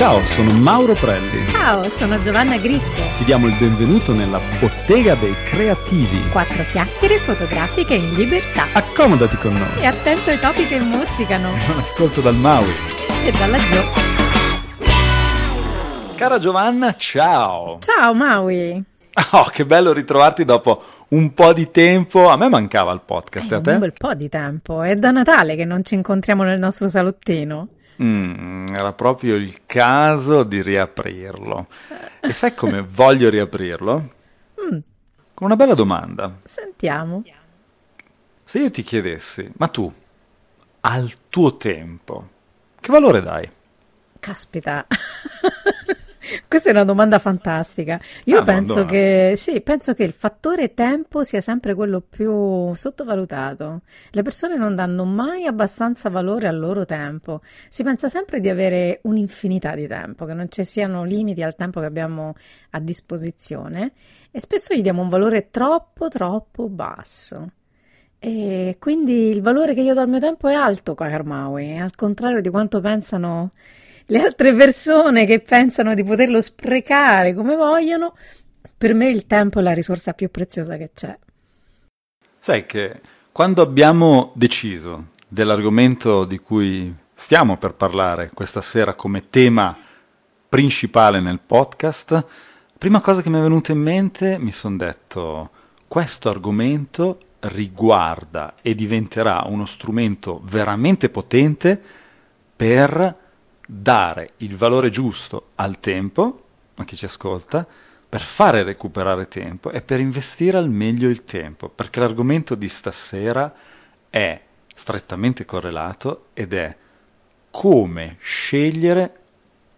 Ciao, sono Mauro Prelli. Ciao, sono Giovanna Grifo. Ti diamo il benvenuto nella Bottega dei Creativi. Quattro chiacchiere fotografiche in libertà. Accomodati con noi. E attento ai topi che mozzicano. Un ascolto dal Maui. E dalla Gio. Cara Giovanna, ciao. Ciao Maui. Oh, che bello ritrovarti dopo un po' di tempo. A me mancava il podcast, È a te? un bel po' di tempo. È da Natale che non ci incontriamo nel nostro salottino. Mm, era proprio il caso di riaprirlo. E sai come voglio riaprirlo? Mm, Con una bella domanda. sentiamo. Se io ti chiedessi, ma tu, al tuo tempo, che valore dai? Caspita. Questa è una domanda fantastica. Io Ah, penso Madonna. che, sì, penso che il fattore tempo sia sempre quello più sottovalutato. Le persone non danno mai abbastanza valore al loro tempo. Si pensa sempre di avere un'infinità di tempo, che non ci siano limiti al tempo che abbiamo a disposizione e spesso gli diamo un valore troppo, troppo basso. E quindi il valore che io do al mio tempo è alto, Maui, al contrario di quanto pensano le altre persone che pensano di poterlo sprecare come vogliono, per me il tempo è la risorsa più preziosa che c'è. Sai che quando abbiamo deciso dell'argomento di cui stiamo per parlare questa sera come tema principale nel podcast, prima cosa che mi è venuta in mente mi sono detto questo argomento riguarda e diventerà uno strumento veramente potente per dare il valore giusto al tempo, a chi ci ascolta, per fare recuperare tempo e per investire al meglio il tempo, perché l'argomento di stasera è strettamente correlato ed è come scegliere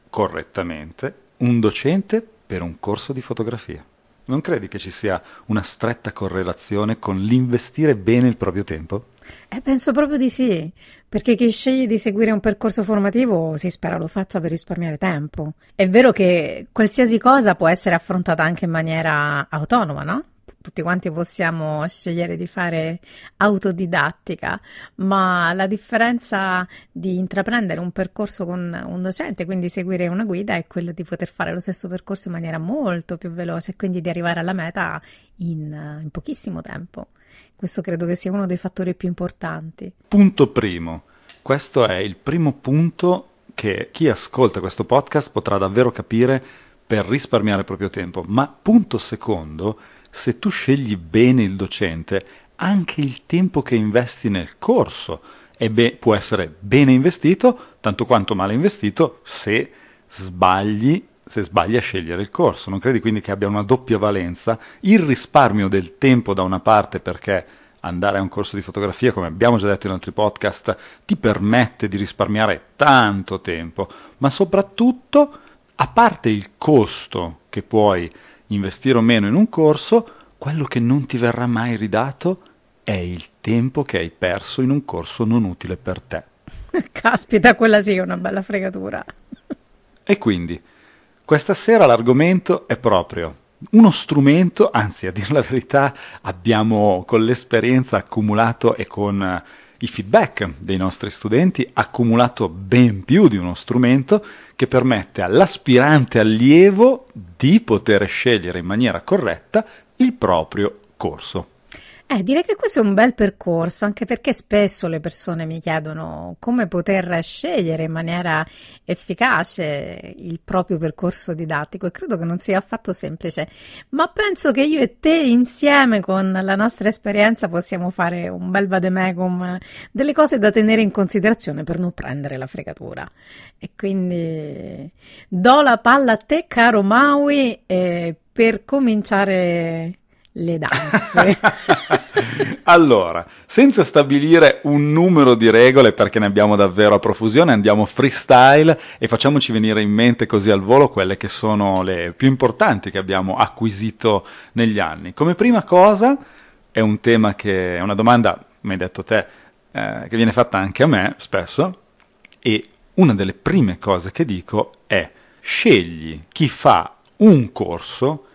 correttamente un docente per un corso di fotografia. Non credi che ci sia una stretta correlazione con l'investire bene il proprio tempo? Eh, penso proprio di sì, perché chi sceglie di seguire un percorso formativo si spera lo faccia per risparmiare tempo. È vero che qualsiasi cosa può essere affrontata anche in maniera autonoma, no? Tutti quanti possiamo scegliere di fare autodidattica, ma la differenza di intraprendere un percorso con un docente, quindi seguire una guida, è quella di poter fare lo stesso percorso in maniera molto più veloce e quindi di arrivare alla meta in, in pochissimo tempo. Questo credo che sia uno dei fattori più importanti. Punto primo. Questo è il primo punto che chi ascolta questo podcast potrà davvero capire per risparmiare il proprio tempo. Ma punto secondo, se tu scegli bene il docente, anche il tempo che investi nel corso be- può essere bene investito, tanto quanto male investito se sbagli, se sbagli a scegliere il corso. Non credi quindi che abbia una doppia valenza? Il risparmio del tempo da una parte perché andare a un corso di fotografia, come abbiamo già detto in altri podcast, ti permette di risparmiare tanto tempo, ma soprattutto, a parte il costo che puoi investire o meno in un corso, quello che non ti verrà mai ridato è il tempo che hai perso in un corso non utile per te. Caspita, quella sì è una bella fregatura. E quindi, questa sera l'argomento è proprio uno strumento, anzi a dire la verità abbiamo con l'esperienza accumulato e con eh, i feedback dei nostri studenti accumulato ben più di uno strumento che permette all'aspirante allievo di poter scegliere in maniera corretta il proprio corso. Eh, direi che questo è un bel percorso, anche perché spesso le persone mi chiedono come poter scegliere in maniera efficace il proprio percorso didattico e credo che non sia affatto semplice, ma penso che io e te insieme con la nostra esperienza possiamo fare un bel vademecum delle cose da tenere in considerazione per non prendere la fregatura. E quindi do la palla a te, caro Maui, per cominciare le danze. allora, senza stabilire un numero di regole perché ne abbiamo davvero a profusione, andiamo freestyle e facciamoci venire in mente così al volo quelle che sono le più importanti che abbiamo acquisito negli anni. Come prima cosa, è un tema che è una domanda, mi hai detto te, eh, che viene fatta anche a me spesso e una delle prime cose che dico è scegli chi fa un corso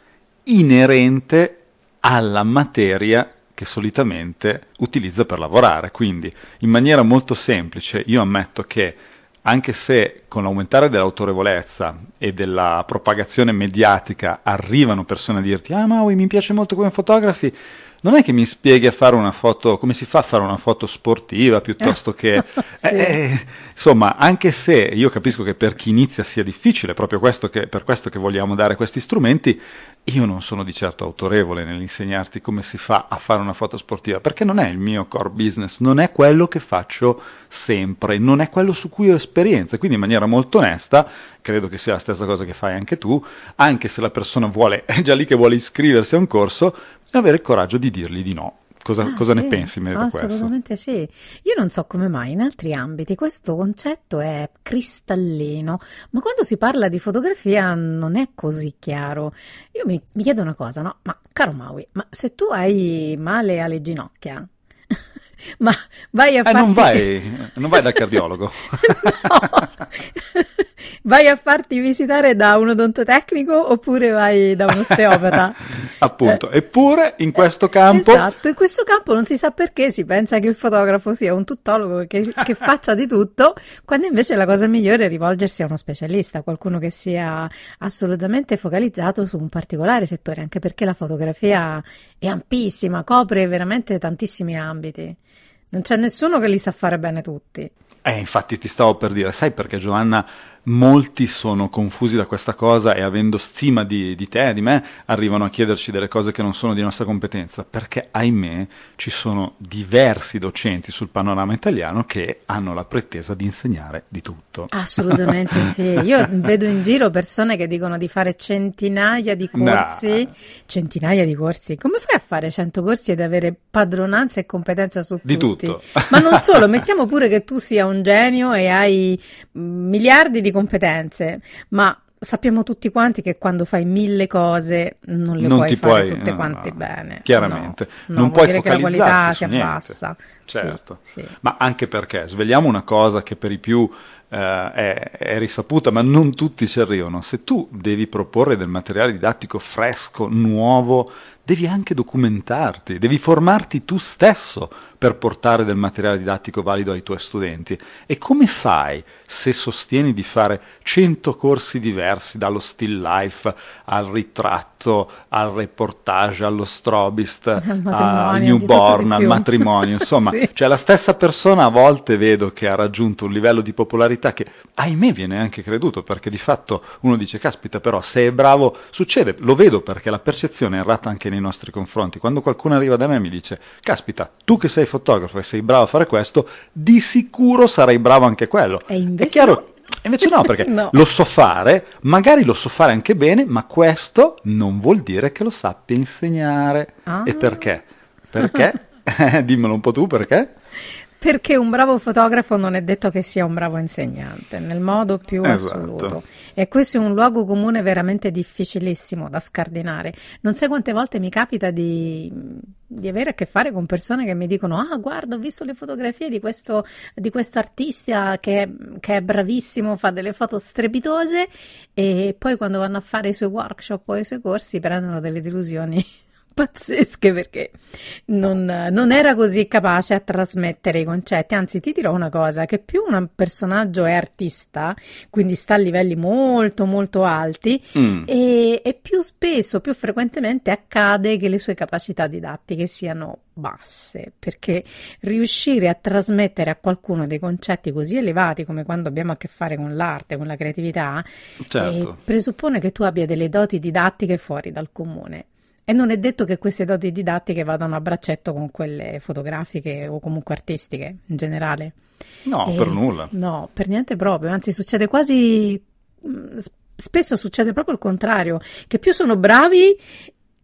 inerente alla materia che solitamente utilizza per lavorare. Quindi, in maniera molto semplice, io ammetto che anche se con l'aumentare dell'autorevolezza e della propagazione mediatica arrivano persone a dirti ah Maui mi piace molto come fotografi, non è che mi spieghi a fare una foto, come si fa a fare una foto sportiva piuttosto che... sì. eh, eh, insomma, anche se io capisco che per chi inizia sia difficile, proprio questo che, per questo che vogliamo dare questi strumenti, io non sono di certo autorevole nell'insegnarti come si fa a fare una foto sportiva, perché non è il mio core business, non è quello che faccio sempre, non è quello su cui ho esperienza, quindi in maniera molto onesta, credo che sia la stessa cosa che fai anche tu, anche se la persona vuole, è già lì che vuole iscriversi a un corso, avere il coraggio di dirgli di no. Cosa, ah, cosa sì, ne pensi in merito a questo? Assolutamente sì. Io non so come mai in altri ambiti questo concetto è cristallino, ma quando si parla di fotografia non è così chiaro. Io mi, mi chiedo una cosa, no? Ma caro Maui, ma se tu hai male alle ginocchia, ma vai a eh, non vai, non vai dal cardiologo. no. vai a farti visitare da un odontotecnico oppure vai da un osteopata? Appunto, eh, eppure in questo campo... Esatto, in questo campo non si sa perché si pensa che il fotografo sia un tuttologo che, che faccia di tutto, quando invece la cosa migliore è rivolgersi a uno specialista, qualcuno che sia assolutamente focalizzato su un particolare settore, anche perché la fotografia è ampissima, copre veramente tantissimi ambiti. Non c'è nessuno che li sa fare bene tutti. Eh, infatti ti stavo per dire, sai perché Giovanna molti sono confusi da questa cosa e avendo stima di, di te, di me, arrivano a chiederci delle cose che non sono di nostra competenza, perché ahimè ci sono diversi docenti sul panorama italiano che hanno la pretesa di insegnare di tutto. Assolutamente sì, io vedo in giro persone che dicono di fare centinaia di corsi, no. centinaia di corsi, come fai a fare cento corsi ed avere padronanza e competenza su di tutti? tutto. Ma non solo, mettiamo pure che tu sia un genio e hai miliardi di competenze, ma sappiamo tutti quanti che quando fai mille cose non le non puoi fare puoi, tutte no, quante no, bene. Chiaramente. No, non puoi dire che la qualità si abbassa. Certo. Sì, sì. Ma anche perché svegliamo una cosa che per i più eh, è, è, risaputa, ma non tutti ci arrivano. Se tu devi proporre del materiale didattico fresco, nuovo, devi anche documentarti, devi formarti tu stesso per portare del materiale didattico valido ai tuoi studenti. E come fai se sostieni di fare 100 corsi diversi, dallo still life al ritratto, al reportage, allo strobist, al newborn, al matrimonio, insomma, sì. cioè la stessa persona a volte vedo che ha raggiunto un livello di popolarità che ahimè viene anche creduto, perché di fatto uno dice, caspita però se è bravo, succede, lo vedo perché la percezione è errata anche nei nostri confronti. Quando qualcuno arriva da me e mi dice, caspita, tu che sei fotografo e sei bravo a fare questo, di sicuro sarai bravo anche quello. E invece è chiaro, no. Invece no, perché no. lo so fare, magari lo so fare anche bene, ma questo non vuol dire che lo sappia insegnare. Ah. E perché? Perché? Dimmelo un po' tu perché? Perché un bravo fotografo non è detto che sia un bravo insegnante, nel modo più esatto. assoluto. E questo è un luogo comune veramente difficilissimo da scardinare. Non sai quante volte mi capita di, di avere a che fare con persone che mi dicono: Ah, guarda, ho visto le fotografie di questo di artista che, che, è bravissimo, fa delle foto strepitose, e poi quando vanno a fare i suoi workshop o i suoi corsi prendono delle delusioni pazzesche perché non, non, era così capace a trasmettere i concetti. Anzi, ti dirò una cosa: che più un personaggio è artista, quindi sta a livelli molto molto alti, mm. e, e, più spesso, più frequentemente accade che le sue capacità didattiche siano basse, perché riuscire a trasmettere a qualcuno dei concetti così elevati come quando abbiamo a che fare con l'arte, con la creatività, certo. eh, presuppone che tu abbia delle doti didattiche fuori dal comune. E non è detto che queste doti didattiche vadano a braccetto con quelle fotografiche o comunque artistiche in generale. No, e, per nulla. No, per niente proprio, anzi succede quasi mm, spesso succede proprio il contrario, che più sono bravi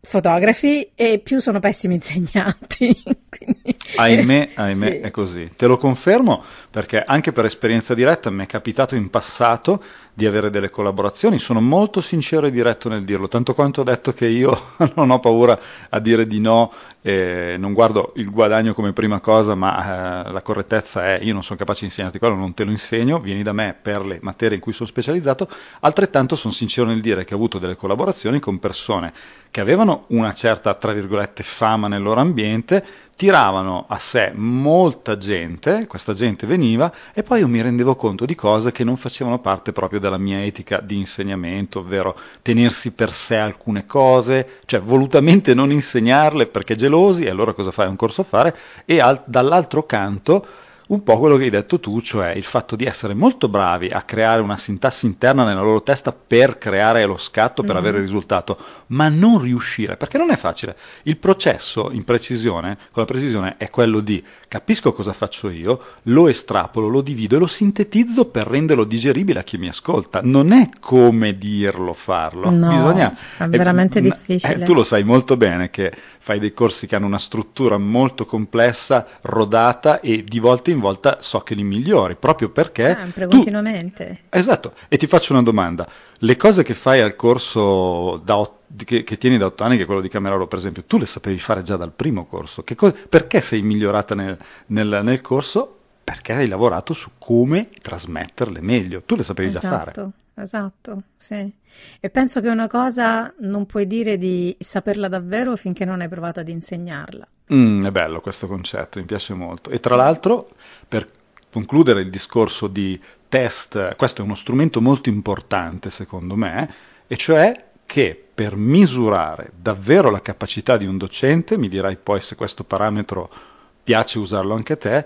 fotografi e più sono pessimi insegnanti. Quindi, ahimè, ahimè sì. è così. Te lo confermo perché anche per esperienza diretta mi è capitato in passato di avere delle collaborazioni, sono molto sincero e diretto nel dirlo, tanto quanto ho detto che io non ho paura a dire di no, eh, non guardo il guadagno come prima cosa, ma eh, la correttezza è io non sono capace di insegnarti quello, non te lo insegno, vieni da me per le materie in cui sono specializzato, altrettanto sono sincero nel dire che ho avuto delle collaborazioni con persone che avevano una certa, tra virgolette, fama nel loro ambiente, tiravano a sé molta gente, questa gente veniva e poi io mi rendevo conto di cose che non facevano parte proprio della mia etica di insegnamento, ovvero tenersi per sé alcune cose, cioè volutamente non insegnarle perché gelosi e allora cosa fai? Un corso a fare e al, dall'altro canto un po' quello che hai detto tu, cioè il fatto di essere molto bravi a creare una sintassi interna nella loro testa per creare lo scatto, per mm-hmm. avere il risultato, ma non riuscire, perché non è facile. Il processo in precisione, con la precisione, è quello di capisco cosa faccio io, lo estrapolo, lo divido e lo sintetizzo per renderlo digeribile a chi mi ascolta. Non è come dirlo farlo, no, bisogna... È veramente è, difficile. Eh, tu lo sai molto bene che fai dei corsi che hanno una struttura molto complessa, rodata e di volta in volta so che li migliori, proprio perché... Sempre, tu... continuamente. Esatto, e ti faccio una domanda. Le cose che fai al corso ot... che, che, tieni da otto anni, che è quello di Camerolo per esempio, tu le sapevi fare già dal primo corso. Co... Perché sei migliorata nel, nel, nel corso? Perché hai lavorato su come trasmetterle meglio. Tu le sapevi esatto. già fare. Esatto. Esatto, sì. E penso che una cosa non puoi dire di saperla davvero finché non hai provato ad insegnarla. Mm, è bello questo concetto, mi piace molto. E tra l'altro, per concludere il discorso di test, questo è uno strumento molto importante secondo me, e cioè che per misurare davvero la capacità di un docente, mi dirai poi se questo parametro piace usarlo anche a te,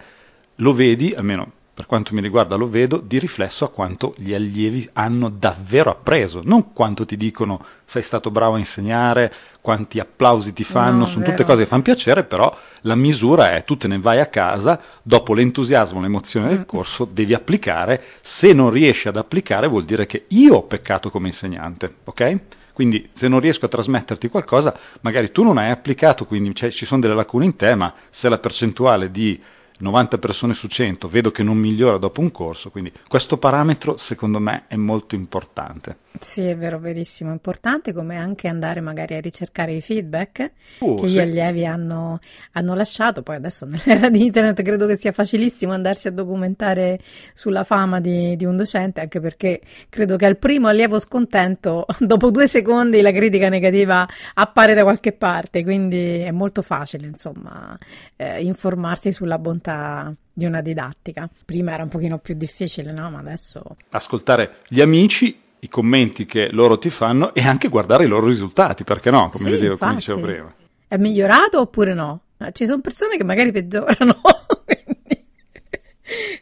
lo vedi, almeno per quanto mi riguarda lo vedo, di riflesso a quanto gli allievi hanno davvero appreso, non quanto ti dicono sei stato bravo a insegnare, quanti applausi ti fanno, no, sono vero. tutte cose che fanno piacere, però la misura è tu te ne vai a casa, dopo l'entusiasmo, l'emozione del mm. corso, devi applicare, se non riesci ad applicare vuol dire che io ho peccato come insegnante, ok? Quindi se non riesco a trasmetterti qualcosa, magari tu non hai applicato, quindi cioè, ci sono delle lacune in te, ma se la percentuale di 90 persone su 100 vedo che non migliora dopo un corso, quindi questo parametro secondo me è molto importante. Sì, è vero, verissimo, importante come anche andare magari a ricercare i feedback oh, che sì. gli allievi hanno, hanno, lasciato, poi adesso nell'era di internet credo che sia facilissimo andarsi a documentare sulla fama di, di un docente, anche perché credo che al primo allievo scontento, dopo due secondi la critica negativa appare da qualche parte, quindi è molto facile insomma eh, informarsi sulla bontà di una didattica. Prima era un pochino più difficile, no? Ma adesso... Ascoltare gli amici i commenti che loro ti fanno e anche guardare i loro risultati, perché no? Come, sì, vedevo, infatti. come dicevo prima. È migliorato oppure no? Ci sono persone che magari peggiorano, quindi,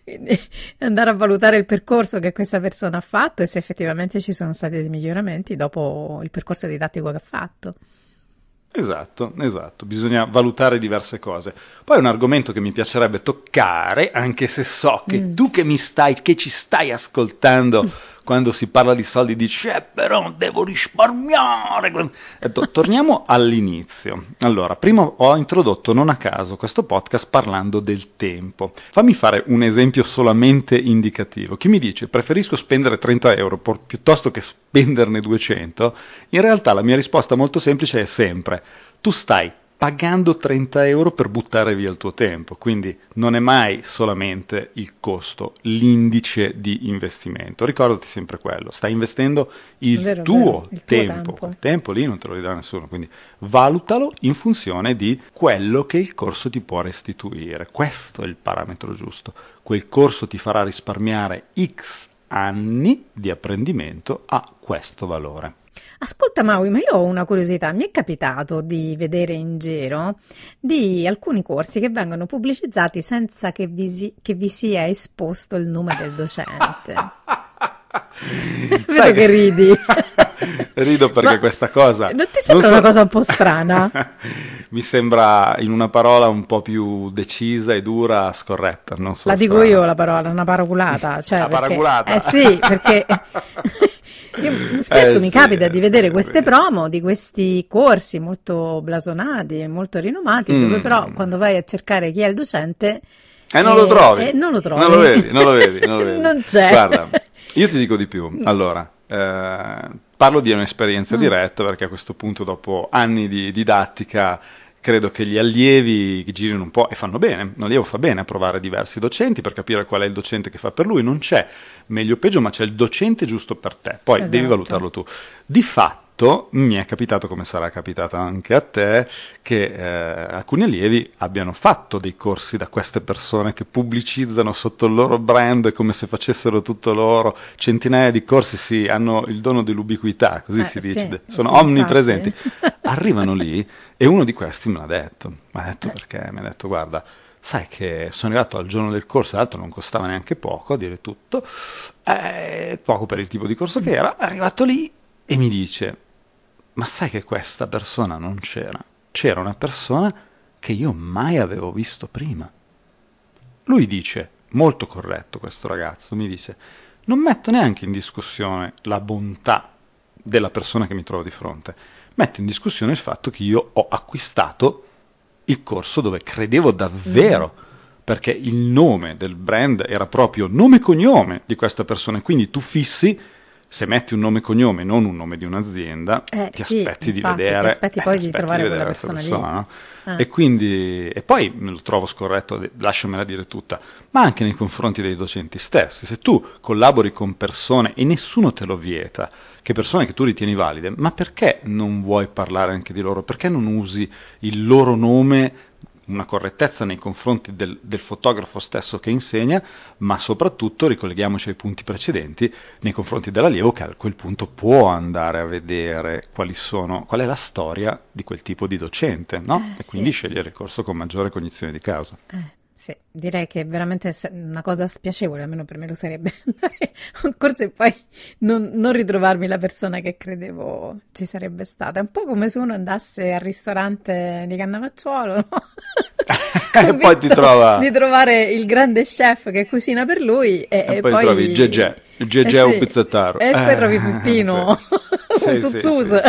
quindi andare a valutare il percorso che questa persona ha fatto e se effettivamente ci sono stati dei miglioramenti dopo il percorso didattico che ha fatto. Esatto, esatto, bisogna valutare diverse cose. Poi un argomento che mi piacerebbe toccare, anche se so che mm. tu che mi stai, che ci stai ascoltando quando si parla di soldi dici, eh, però devo risparmiare. Detto, torniamo all'inizio. Allora, prima ho introdotto non a caso questo podcast parlando del tempo. Fammi fare un esempio solamente indicativo. Chi mi dice preferisco spendere 30 euro piuttosto che spenderne 200, in realtà la mia risposta molto semplice è sempre, tu stai pagando 30 euro per buttare via il tuo tempo, quindi non è mai solamente il costo, l'indice di investimento. Ricordati sempre quello, stai investendo il, vero, tuo, vero, il tempo. tuo tempo, il tempo lì non te lo ridà nessuno, quindi valutalo in funzione di quello che il corso ti può restituire. Questo è il parametro giusto. Quel corso ti farà risparmiare X anni di apprendimento a questo valore. Ascolta Maui, ma io ho una curiosità, mi è capitato di vedere in giro di alcuni corsi che vengono pubblicizzati senza che vi, si, che vi sia esposto il nome del docente. Vedo che ridi. Rido perché ma questa cosa... Non ti sembra non so... una cosa un po' strana? Mi sembra in una parola un po' più decisa e dura, scorretta. Non so la dico strana. io la parola, una paraculata. Cioè una perché... paraculata? Eh sì, perché io spesso eh, mi sì, capita di vedere sì, queste promo di questi corsi molto blasonati e molto rinomati, mm. dove però quando vai a cercare chi è il docente... E eh, non lo trovi. Eh, non lo trovi. Non lo vedi, non lo vedi. Non, lo vedi. non c'è. Guarda, io ti dico di più. Allora, eh, parlo di un'esperienza mm. diretta perché a questo punto, dopo anni di didattica, credo che gli allievi girino un po' e fanno bene, un allievo fa bene a provare diversi docenti per capire qual è il docente che fa per lui, non c'è meglio o peggio, ma c'è il docente giusto per te, poi esatto. devi valutarlo tu. Di fatto, fatto, mi è capitato, come sarà capitato anche a te, che eh, alcuni allievi abbiano fatto dei corsi da queste persone che pubblicizzano sotto il loro brand come se facessero tutto loro, centinaia di corsi, sì, hanno il dono dell'ubiquità, così Eh, si dice, sì, sono sì, omnipresenti. Arrivano lì e uno di questi me l'ha detto, mi ha detto perché mi ha detto guarda, sai che sono arrivato al giorno del corso, tra l'altro non costava neanche poco, a dire tutto, eh, poco per il tipo di corso che era, è arrivato lì e mi dice, ma sai che questa persona non c'era? C'era una persona che io mai avevo visto prima. Lui dice, molto corretto questo ragazzo, mi dice, non metto neanche in discussione la bontà della persona che mi trovo di fronte, metto in discussione il fatto che io ho acquistato il corso dove credevo davvero, perché il nome del brand era proprio nome e cognome di questa persona, quindi tu fissi, se metti un nome e cognome, non un nome di un'azienda, Eh, ti sì, aspetti di infatti, ti vedere, aspetti eh, poi ti di aspetti trovare vedere quella questa persona lì. persona, no? Eh. E quindi, e poi lo trovo scorretto, lasciamela dire tutta, ma anche nei confronti dei docenti stessi. Se tu collabori con persone e nessuno te lo vieta, che persone che tu ritieni valide, ma perché non vuoi parlare anche di loro? Perché non usi il loro nome, una correttezza nei confronti del, del fotografo stesso che insegna, ma soprattutto, ricolleghiamoci ai punti precedenti, nei confronti dell'allievo che a quel punto può andare a vedere quali sono, qual è la storia di quel tipo di docente, no? Eh, e quindi sì. scegliere il corso con maggiore cognizione di causa. Eh, sì, direi che è veramente una cosa spiacevole, almeno per me lo sarebbe andare a un corso e poi non, non ritrovarmi la persona che credevo ci sarebbe stata. È un po' come se uno andasse al ristorante di Cannavacciuolo, no? E poi ti trova- di trovare il grande chef che cucina per lui e, E poi trovi Gegè, il Gegè Eh un sì. pizzettaro. E poi Eh, trovi Peppino, sì. un sì, zuzzus.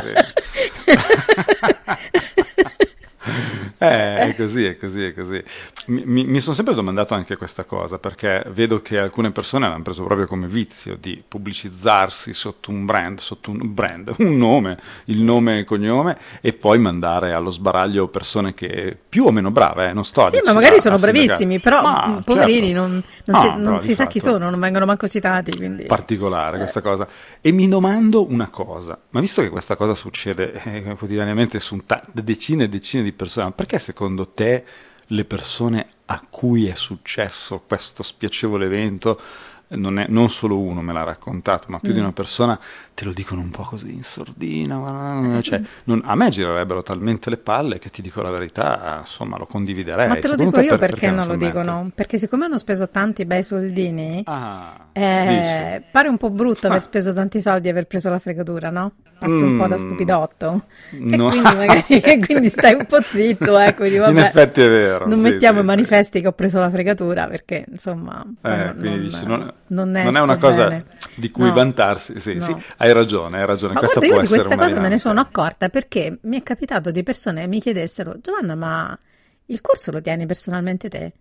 Eh, è così, è così, è così. Mi, mi- sono sempre domandato anche questa cosa, perché vedo che alcune persone l'hanno preso proprio come vizio di pubblicizzarsi sotto un brand, sotto un brand, un nome, il nome e cognome, e poi mandare allo sbaraglio persone che più o meno brave, eh, non sto a Sì, ma magari sono bravissimi, però Ma, mh, poverini certo. non, non No, si, però non si sa chi sono, non vengono manco citati, quindi... particolare questa Eh. cosa. E mi domando una cosa, ma visto che questa cosa succede eh, quotidianamente su ta- decine e decine di persone, ma perché secondo te le persone a cui è successo questo spiacevole evento, non, è, non solo uno me l'ha raccontato, ma più di Mm. una persona, te lo dicono un po' così in sordina, cioè, non- a me girerebbero talmente le palle che ti dico la verità, insomma lo condividerei. Ma te lo dico io per- perché non si lo dicono? Perché siccome hanno speso tanti bei soldini, Ah, eh, pare un po' brutto aver Ah. speso tanti soldi e aver preso la fregatura, no? Passi un po' da Mm. stupidotto. E No. quindi magari e quindi stai un po' zitto, ecco, dici, In effetti è vero. non sì, mettiamo sì, i sì. manifesti che ho preso la fregatura perché insomma Eh, non, quindi dici, non, non non è una cosa bene. di cui No. vantarsi. Sì, No. sì, hai ragione, hai ragione. Ma Questa guarda, può io di questa cosa me ne sono accorta perché mi è capitato di persone che mi chiedessero, Giovanna, ma il corso lo tieni personalmente te?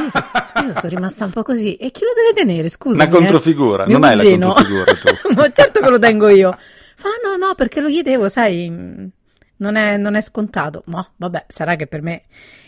Io, so- io sono rimasta un po' così. E chi lo deve tenere? Scusa. Una controfigura, non hai la controfigura tu. Ma certo che lo tengo io. Fa no, no, perché lo chiedevo, sai, non è, non è scontato. Ma vabbè, sarà che per me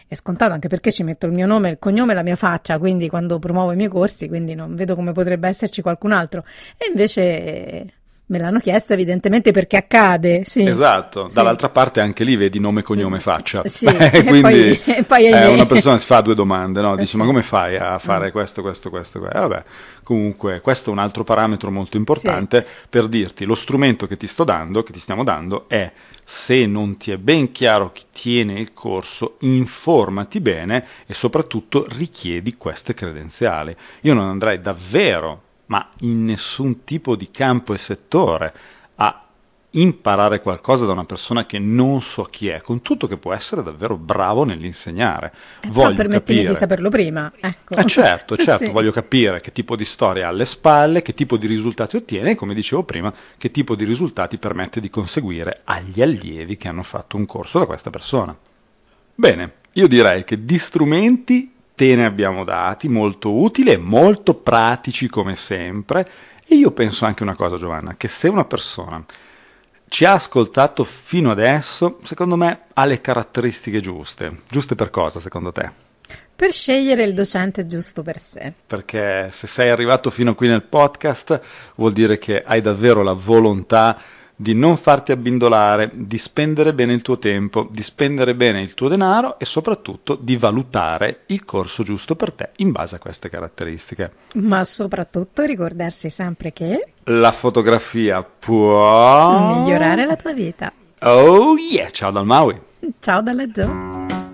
è scontato anche perché ci metto il mio nome, il cognome e la mia faccia, quindi quando promuovo i miei corsi, quindi non vedo come potrebbe esserci qualcun altro. E invece me l'hanno chiesto evidentemente perché accade, sì. Esatto, Sì. dall'altra parte anche lì vedi nome, cognome, faccia. Sì, Eh, e quindi poi- e poi eh, una persona si fa due domande, no? Eh Dice sì. ma come fai a fare Mm. questo, questo, questo? questo? Eh, vabbè, comunque questo è un altro parametro molto importante per dirti lo strumento che ti sto dando, che ti stiamo dando è se non ti è ben chiaro chi tiene il corso, informati bene e soprattutto richiedi queste credenziali. Io non andrei davvero, ma in nessun tipo di campo e settore, a imparare qualcosa da una persona che non so chi è, con tutto che può essere davvero bravo nell'insegnare. Eh, Voglio permettimi capire. di saperlo prima, ecco. Eh certo, certo, Sì. voglio capire che tipo di storia ha alle spalle, che tipo di risultati ottiene e, come dicevo prima, che tipo di risultati permette di conseguire agli allievi che hanno fatto un corso da questa persona. Bene, io direi che di strumenti te ne abbiamo dati, molto utili e molto pratici come sempre. E io penso anche una cosa, Giovanna, che se una persona ci ha ascoltato fino adesso, secondo me ha le caratteristiche giuste. Giuste per cosa, secondo te? Per scegliere il docente giusto per sé. perché se sei arrivato fino qui nel podcast vuol dire che hai davvero la volontà di non farti abbindolare, di spendere bene il tuo tempo, di spendere bene il tuo denaro e soprattutto di valutare il corso giusto per te in base a queste caratteristiche. Ma soprattutto ricordarsi sempre che la fotografia può migliorare la tua vita. Oh yeah, ciao dal Maui. Ciao dalla Gio.